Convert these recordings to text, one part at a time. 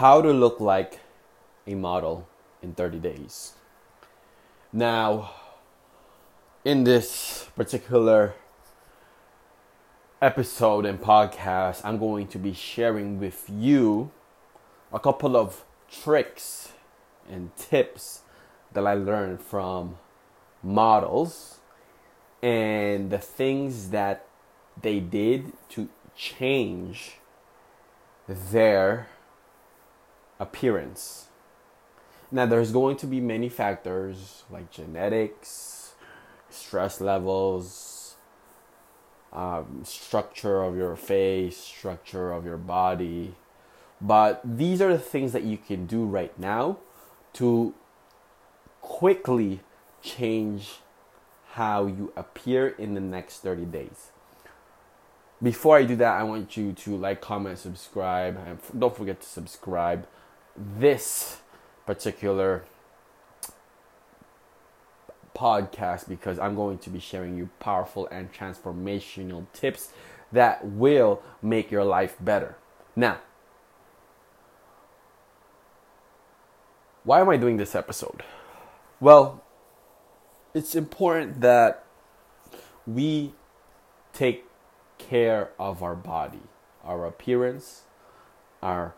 how to look like a model in 30 days. Now, in this particular episode and podcast, I'm going to be sharing with you a couple of tricks and tips that I learned from models and the things that they did to change their appearance. Now, there's going to be many factors like genetics, stress levels, um, structure of your face, structure of your body. But these are the things that you can do right now to quickly change how you appear in the next 30 days. Before I do that, I want you to like, comment, subscribe, and don't forget to subscribe. This particular podcast because I'm going to be sharing you powerful and transformational tips that will make your life better. Now, why am I doing this episode? Well, it's important that we take care of our body, our appearance, our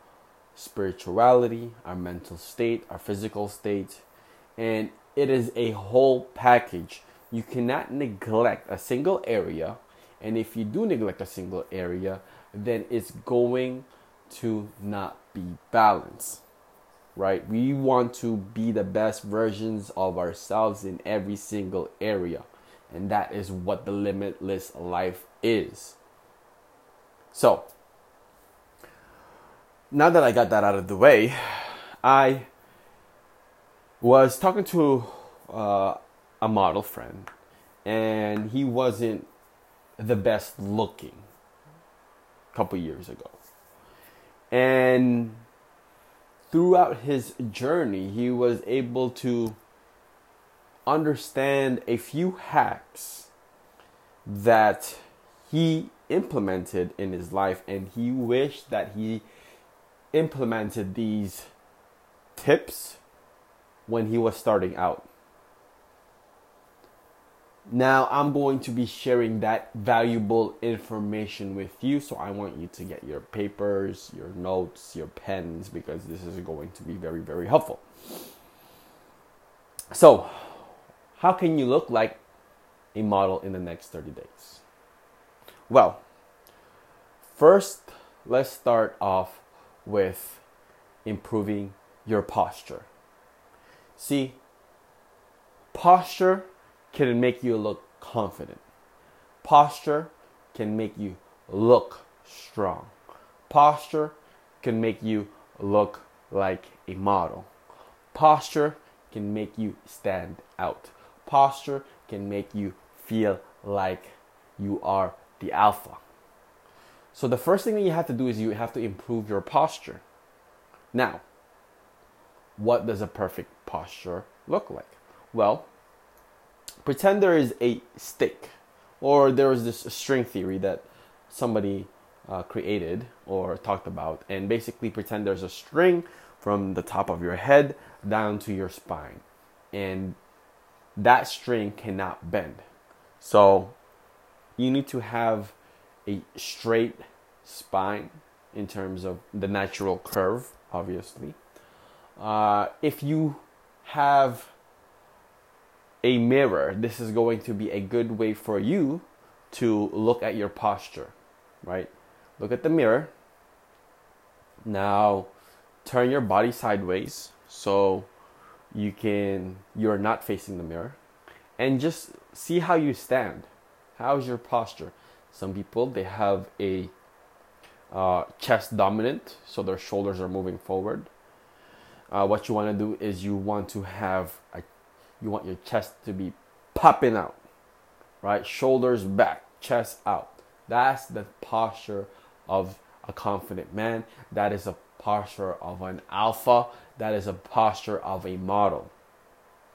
spirituality, our mental state, our physical state, and it is a whole package. You cannot neglect a single area, and if you do neglect a single area, then it's going to not be balanced. Right? We want to be the best versions of ourselves in every single area, and that is what the limitless life is. So, now that I got that out of the way, I was talking to uh, a model friend, and he wasn't the best looking a couple years ago. And throughout his journey, he was able to understand a few hacks that he implemented in his life, and he wished that he implemented these tips when he was starting out. Now, I'm going to be sharing that valuable information with you, so I want you to get your papers, your notes, your pens, because this is going to be very, very helpful. So, how can you look like a model in the next 30 days? Well, first, let's start off with improving your posture. See, posture can make you look confident. Posture can make you look strong. Posture can make you look like a model. Posture can make you stand out. Posture can make you feel like you are the alpha. So the first thing that you have to do is you have to improve your posture. Now, what does a perfect posture look like? Well, pretend there is a stick, or there is this string theory that somebody uh, created or talked about, and basically pretend there's a string from the top of your head down to your spine, and that string cannot bend. So you need to have a straight spine in terms of the natural curve, obviously. Uh, if you have a mirror, this is going to be a good way for you to look at your posture, right? Look at the mirror. Now, turn your body sideways so you can you're not facing the mirror and just see how you stand. How's your posture? Some people they have a uh, chest dominant, so their shoulders are moving forward. Uh, what you want to do is you want to have a, you want your chest to be popping out, right? Shoulders back, chest out. That's the posture of a confident man. That is a posture of an alpha. That is a posture of a model.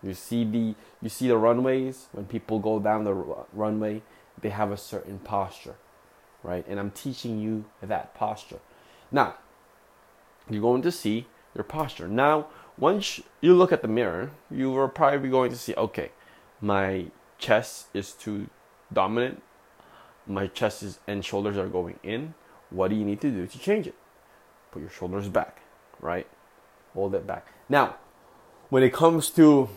You see the you see the runways when people go down the runway they have a certain posture, right? And I'm teaching you that posture. Now, you're going to see your posture. Now, once you look at the mirror, you are probably going to see, okay, my chest is too dominant. My chest is, and shoulders are going in. What do you need to do to change it? Put your shoulders back, right? Hold it back. Now, when it comes to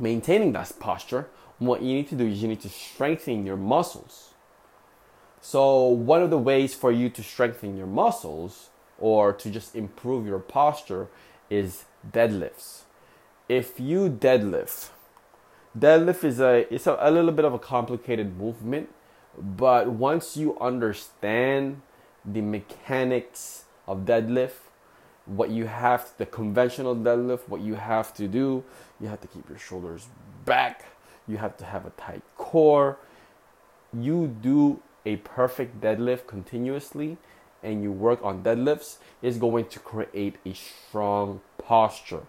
maintaining that posture, what you need to do is you need to strengthen your muscles. So, one of the ways for you to strengthen your muscles or to just improve your posture is deadlifts. If you deadlift, deadlift is a it's a, a little bit of a complicated movement, but once you understand the mechanics of deadlift, what you have the conventional deadlift, what you have to do, you have to keep your shoulders back, you have to have a tight core. You do a perfect deadlift continuously and you work on deadlifts is going to create a strong posture,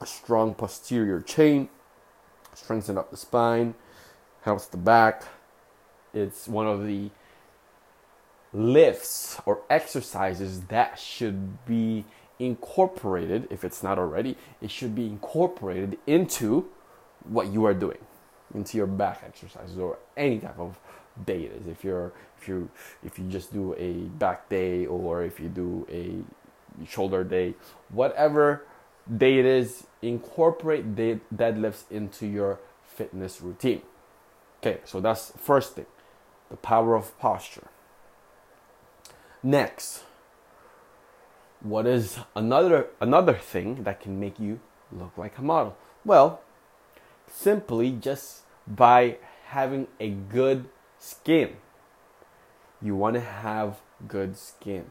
a strong posterior chain, strengthen up the spine, helps the back. It's one of the lifts or exercises that should be incorporated, if it's not already, it should be incorporated into what you are doing, into your back exercises or any type of day it is. If you're if you if you just do a back day or if you do a shoulder day, whatever day it is, incorporate the deadlifts into your fitness routine. Okay, so that's first thing, the power of posture. Next, what is another another thing that can make you look like a model? Well, simply just by having a good skin. You want to have good skin.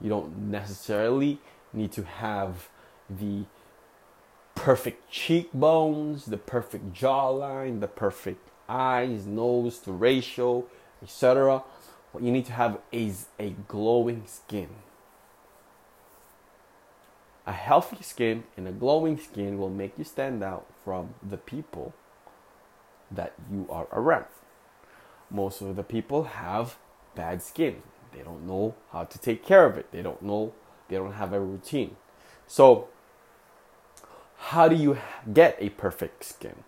You don't necessarily need to have the perfect cheekbones, the perfect jawline, the perfect eyes, nose to ratio, etc. What you need to have is a glowing skin. A healthy skin and a glowing skin will make you stand out from the people that you are around most of the people have bad skin. They don't know how to take care of it. They don't know, they don't have a routine. So, how do you get a perfect skin?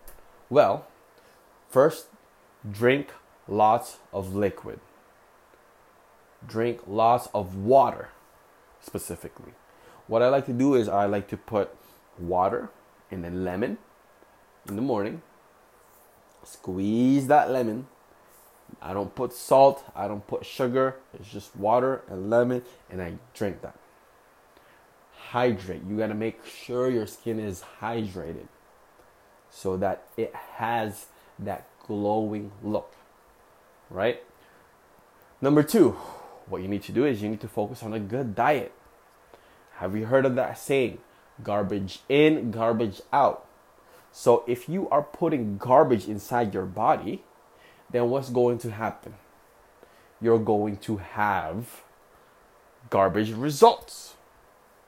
Well, first, drink lots of liquid. Drink lots of water, specifically. What I like to do is I like to put water and then lemon in the morning. Squeeze that lemon I don't put salt, I don't put sugar. It's just water and lemon, and I drink that. Hydrate. You gotta make sure your skin is hydrated so that it has that glowing look. Right? Number two, what you need to do is you need to focus on a good diet. Have you heard of that saying? Garbage in, garbage out. So if you are putting garbage inside your body, then what's going to happen? You're going to have garbage results.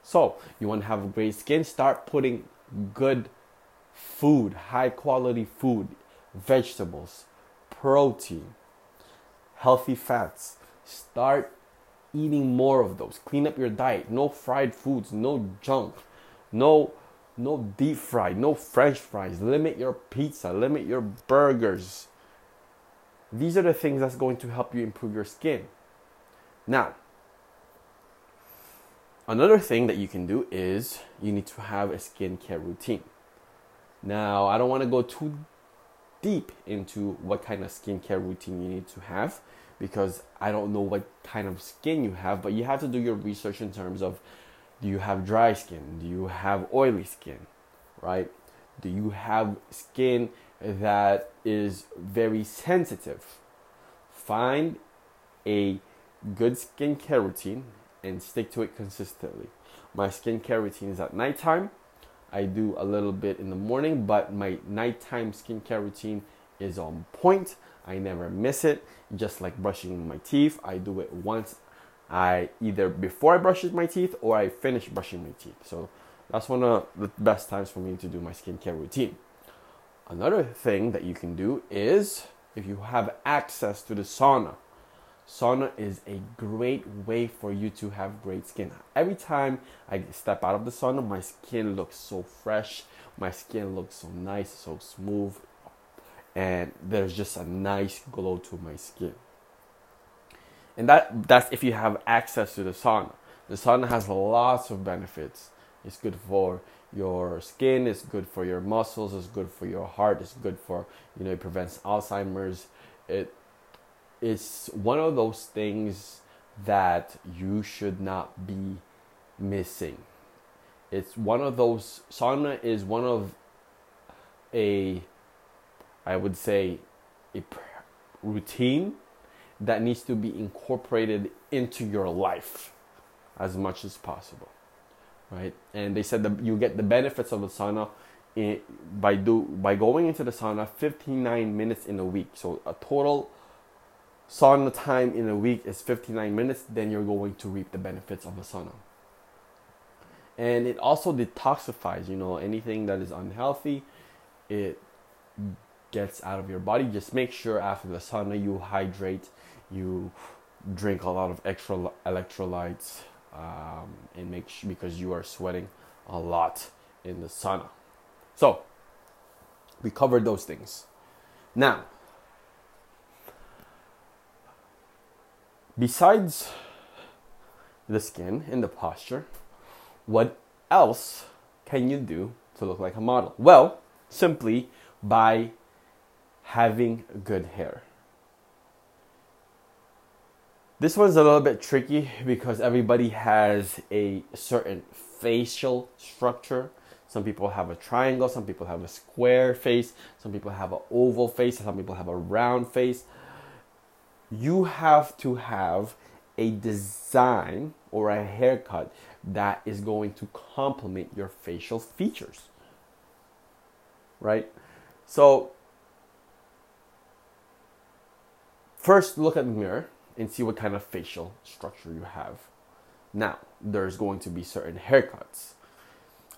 So, you want to have great skin? Start putting good food, high quality food, vegetables, protein, healthy fats. Start eating more of those. Clean up your diet. No fried foods, no junk, no no deep fried, no french fries. Limit your pizza, limit your burgers. These are the things that's going to help you improve your skin. Now, another thing that you can do is you need to have a skincare routine. Now, I don't want to go too deep into what kind of skincare routine you need to have because I don't know what kind of skin you have, but you have to do your research in terms of do you have dry skin? Do you have oily skin? Right? Do you have skin that is very sensitive. Find a good skincare routine and stick to it consistently. My skincare routine is at nighttime. I do a little bit in the morning, but my nighttime skincare routine is on point. I never miss it. Just like brushing my teeth, I do it once I either before I brush my teeth or I finish brushing my teeth. So that's one of the best times for me to do my skincare routine. Another thing that you can do is if you have access to the sauna, sauna is a great way for you to have great skin. Every time I step out of the sauna, my skin looks so fresh, my skin looks so nice, so smooth, and there's just a nice glow to my skin. And that that's if you have access to the sauna. The sauna has lots of benefits. It's good for your skin, it's good for your muscles, it's good for your heart, it's good for you know, it prevents Alzheimer's. It it's one of those things that you should not be missing. It's one of those sauna is one of a I would say a routine that needs to be incorporated into your life as much as possible right? And they said that you get the benefits of the sauna in, by do by going into the sauna 59 minutes in a week. So a total sauna time in a week is 59 minutes then you're going to reap the benefits of the sauna. And it also detoxifies you know anything that is unhealthy it gets out of your body just make sure after the sauna you hydrate you drink a lot of extra electrolytes um, and make sure because you are sweating a lot in the sauna. So we covered those things. Now besides the skin and the posture what else can you do to look like a model? Well simply by having good hair. This one's a little bit tricky because everybody has a certain facial structure. Some people have a triangle, some people have a square face, some people have an oval face, some people have a round face. You have to have a design or a haircut that is going to complement your facial features. Right? So First, look at the mirror and see what kind of facial structure you have. Now, there's going to be certain haircuts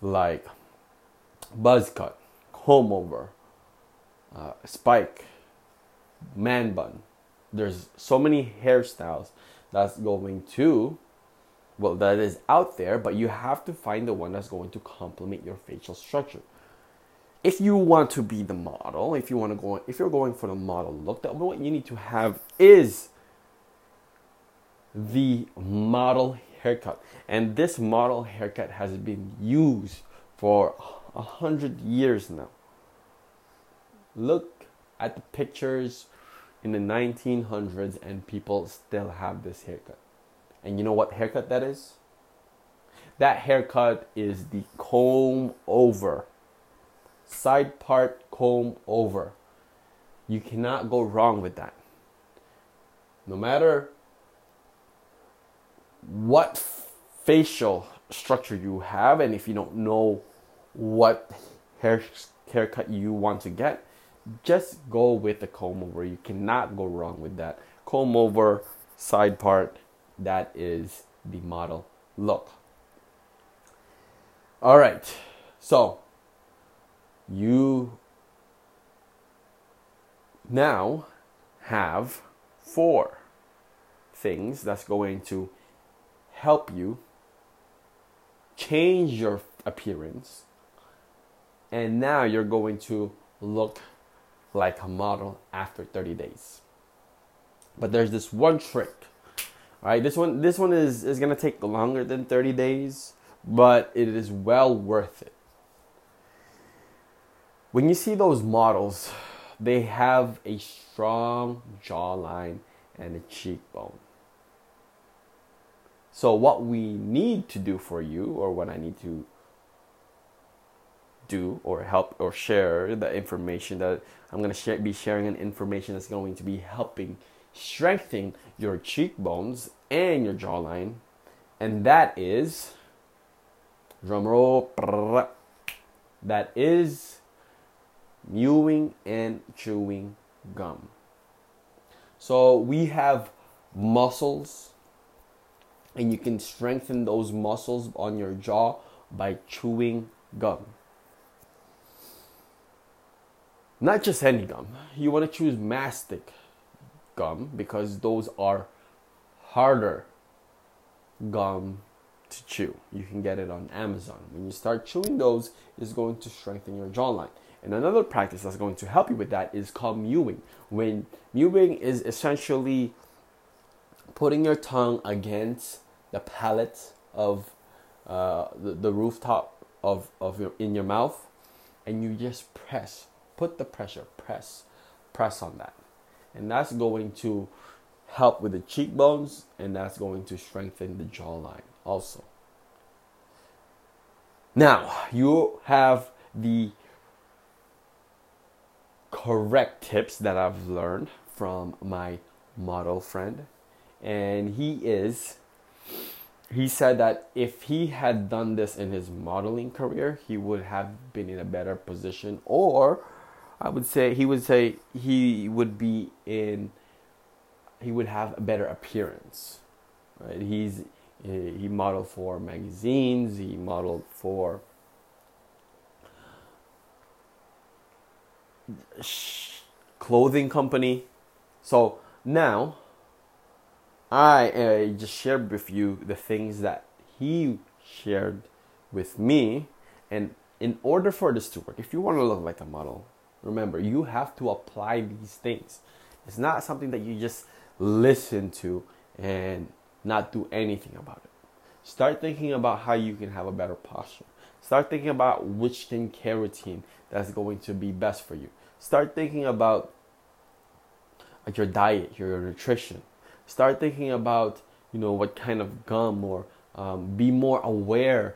like buzz cut, comb over, uh, spike, man bun. There's so many hairstyles that's going to, well, that is out there, but you have to find the one that's going to complement your facial structure if you want to be the model, if you want to go, if you're going for the model look, that what you need to have is the model haircut. And this model haircut has been used for a hundred years now. Look at the pictures in the 1900s, and people still have this haircut. And you know what haircut that is? That haircut is the comb over side part comb over. You cannot go wrong with that. No matter what facial structure you have, and if you don't know what hair haircut you want to get, just go with the comb over. You cannot go wrong with that. Comb over, side part, that is the model look. All right, so you now have four things that's going to help you change your appearance. And now you're going to look like a model after 30 days. But there's this one trick all right? This one this one is is going to take longer than 30 days but it is well worth it when you see those models, they have a strong jawline and a cheekbone. So, what we need to do for you, or what I need to do, or help, or share the information that I'm going to share, be sharing, an information that's going to be helping strengthen your cheekbones and your jawline, and that is drum roll, That is mewing and chewing gum. So we have muscles, and you can strengthen those muscles on your jaw by chewing gum. Not just any gum. You want to choose mastic gum because those are harder gum to chew. You can get it on Amazon. When you start chewing those, it's going to strengthen your jawline. And another practice that's going to help you with that is called mewing. When mewing is essentially putting your tongue against the palate of uh, the, the rooftop of, of your in your mouth and you just press put the pressure press press on that and that's going to help with the cheekbones and that's going to strengthen the jawline also now you have the correct tips that I've learned from my model friend and he is he said that if he had done this in his modeling career, he would have been in a better position, or I would say he would say he would be in, he would have a better appearance. Right? He's he modeled for magazines. He modeled for clothing company. So now I uh, just shared with you the things that he shared with me. And in order for this to work, if you want to look like a model, remember, you have to apply these things. It's not something that you just listen to and not do anything about it. Start thinking about how you can have a better posture. Start thinking about which skincare routine that's going to be best for you. Start thinking about your diet, your nutrition. Start thinking about you know what kind of gum or um, be more aware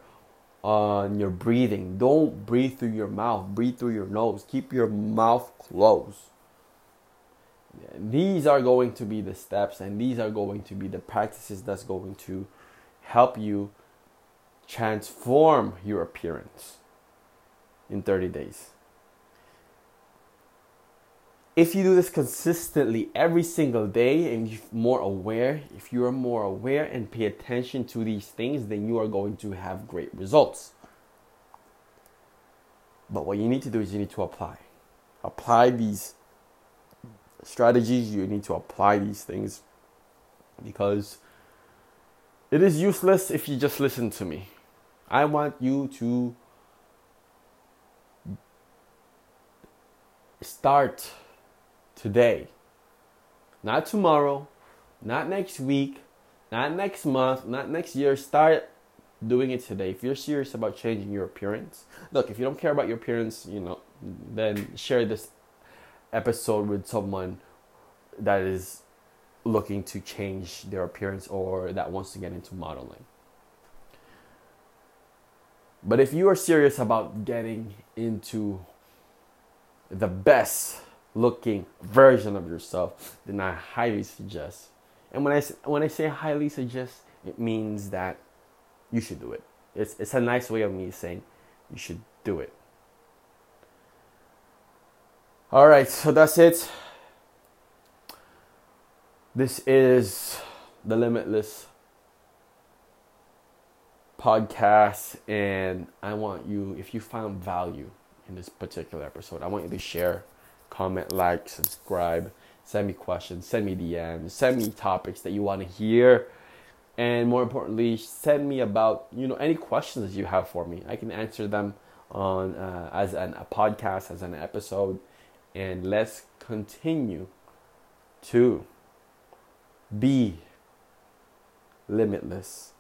on your breathing. Don't breathe through your mouth. Breathe through your nose. Keep your mouth closed. These are going to be the steps and these are going to be the practices that's going to help you transform your appearance in 30 days if you do this consistently every single day and you're more aware, if you are more aware and pay attention to these things, then you are going to have great results. But what you need to do is you need to apply. Apply these strategies, you need to apply these things because it is useless if you just listen to me. I want you to start today. Not tomorrow, not next week, not next month, not next year. Start doing it today. If you're serious about changing your appearance, look, if you don't care about your appearance, you know, then share this episode with someone that is looking to change their appearance or that wants to get into modeling. But if you are serious about getting into the best looking version of yourself, then I highly suggest. And when I when I say highly suggest, it means that you should do it. It's it's a nice way of me saying you should do it. All right, so that's it. This is the Limitless podcast, and I want you, if you found value in this particular episode, I want you to share comment, like, subscribe, send me questions, send me DMs, send me topics that you want to hear, and more importantly, send me about you know any questions that you have for me. I can answer them on uh, as an, a podcast, as an episode, and let's continue to be limitless.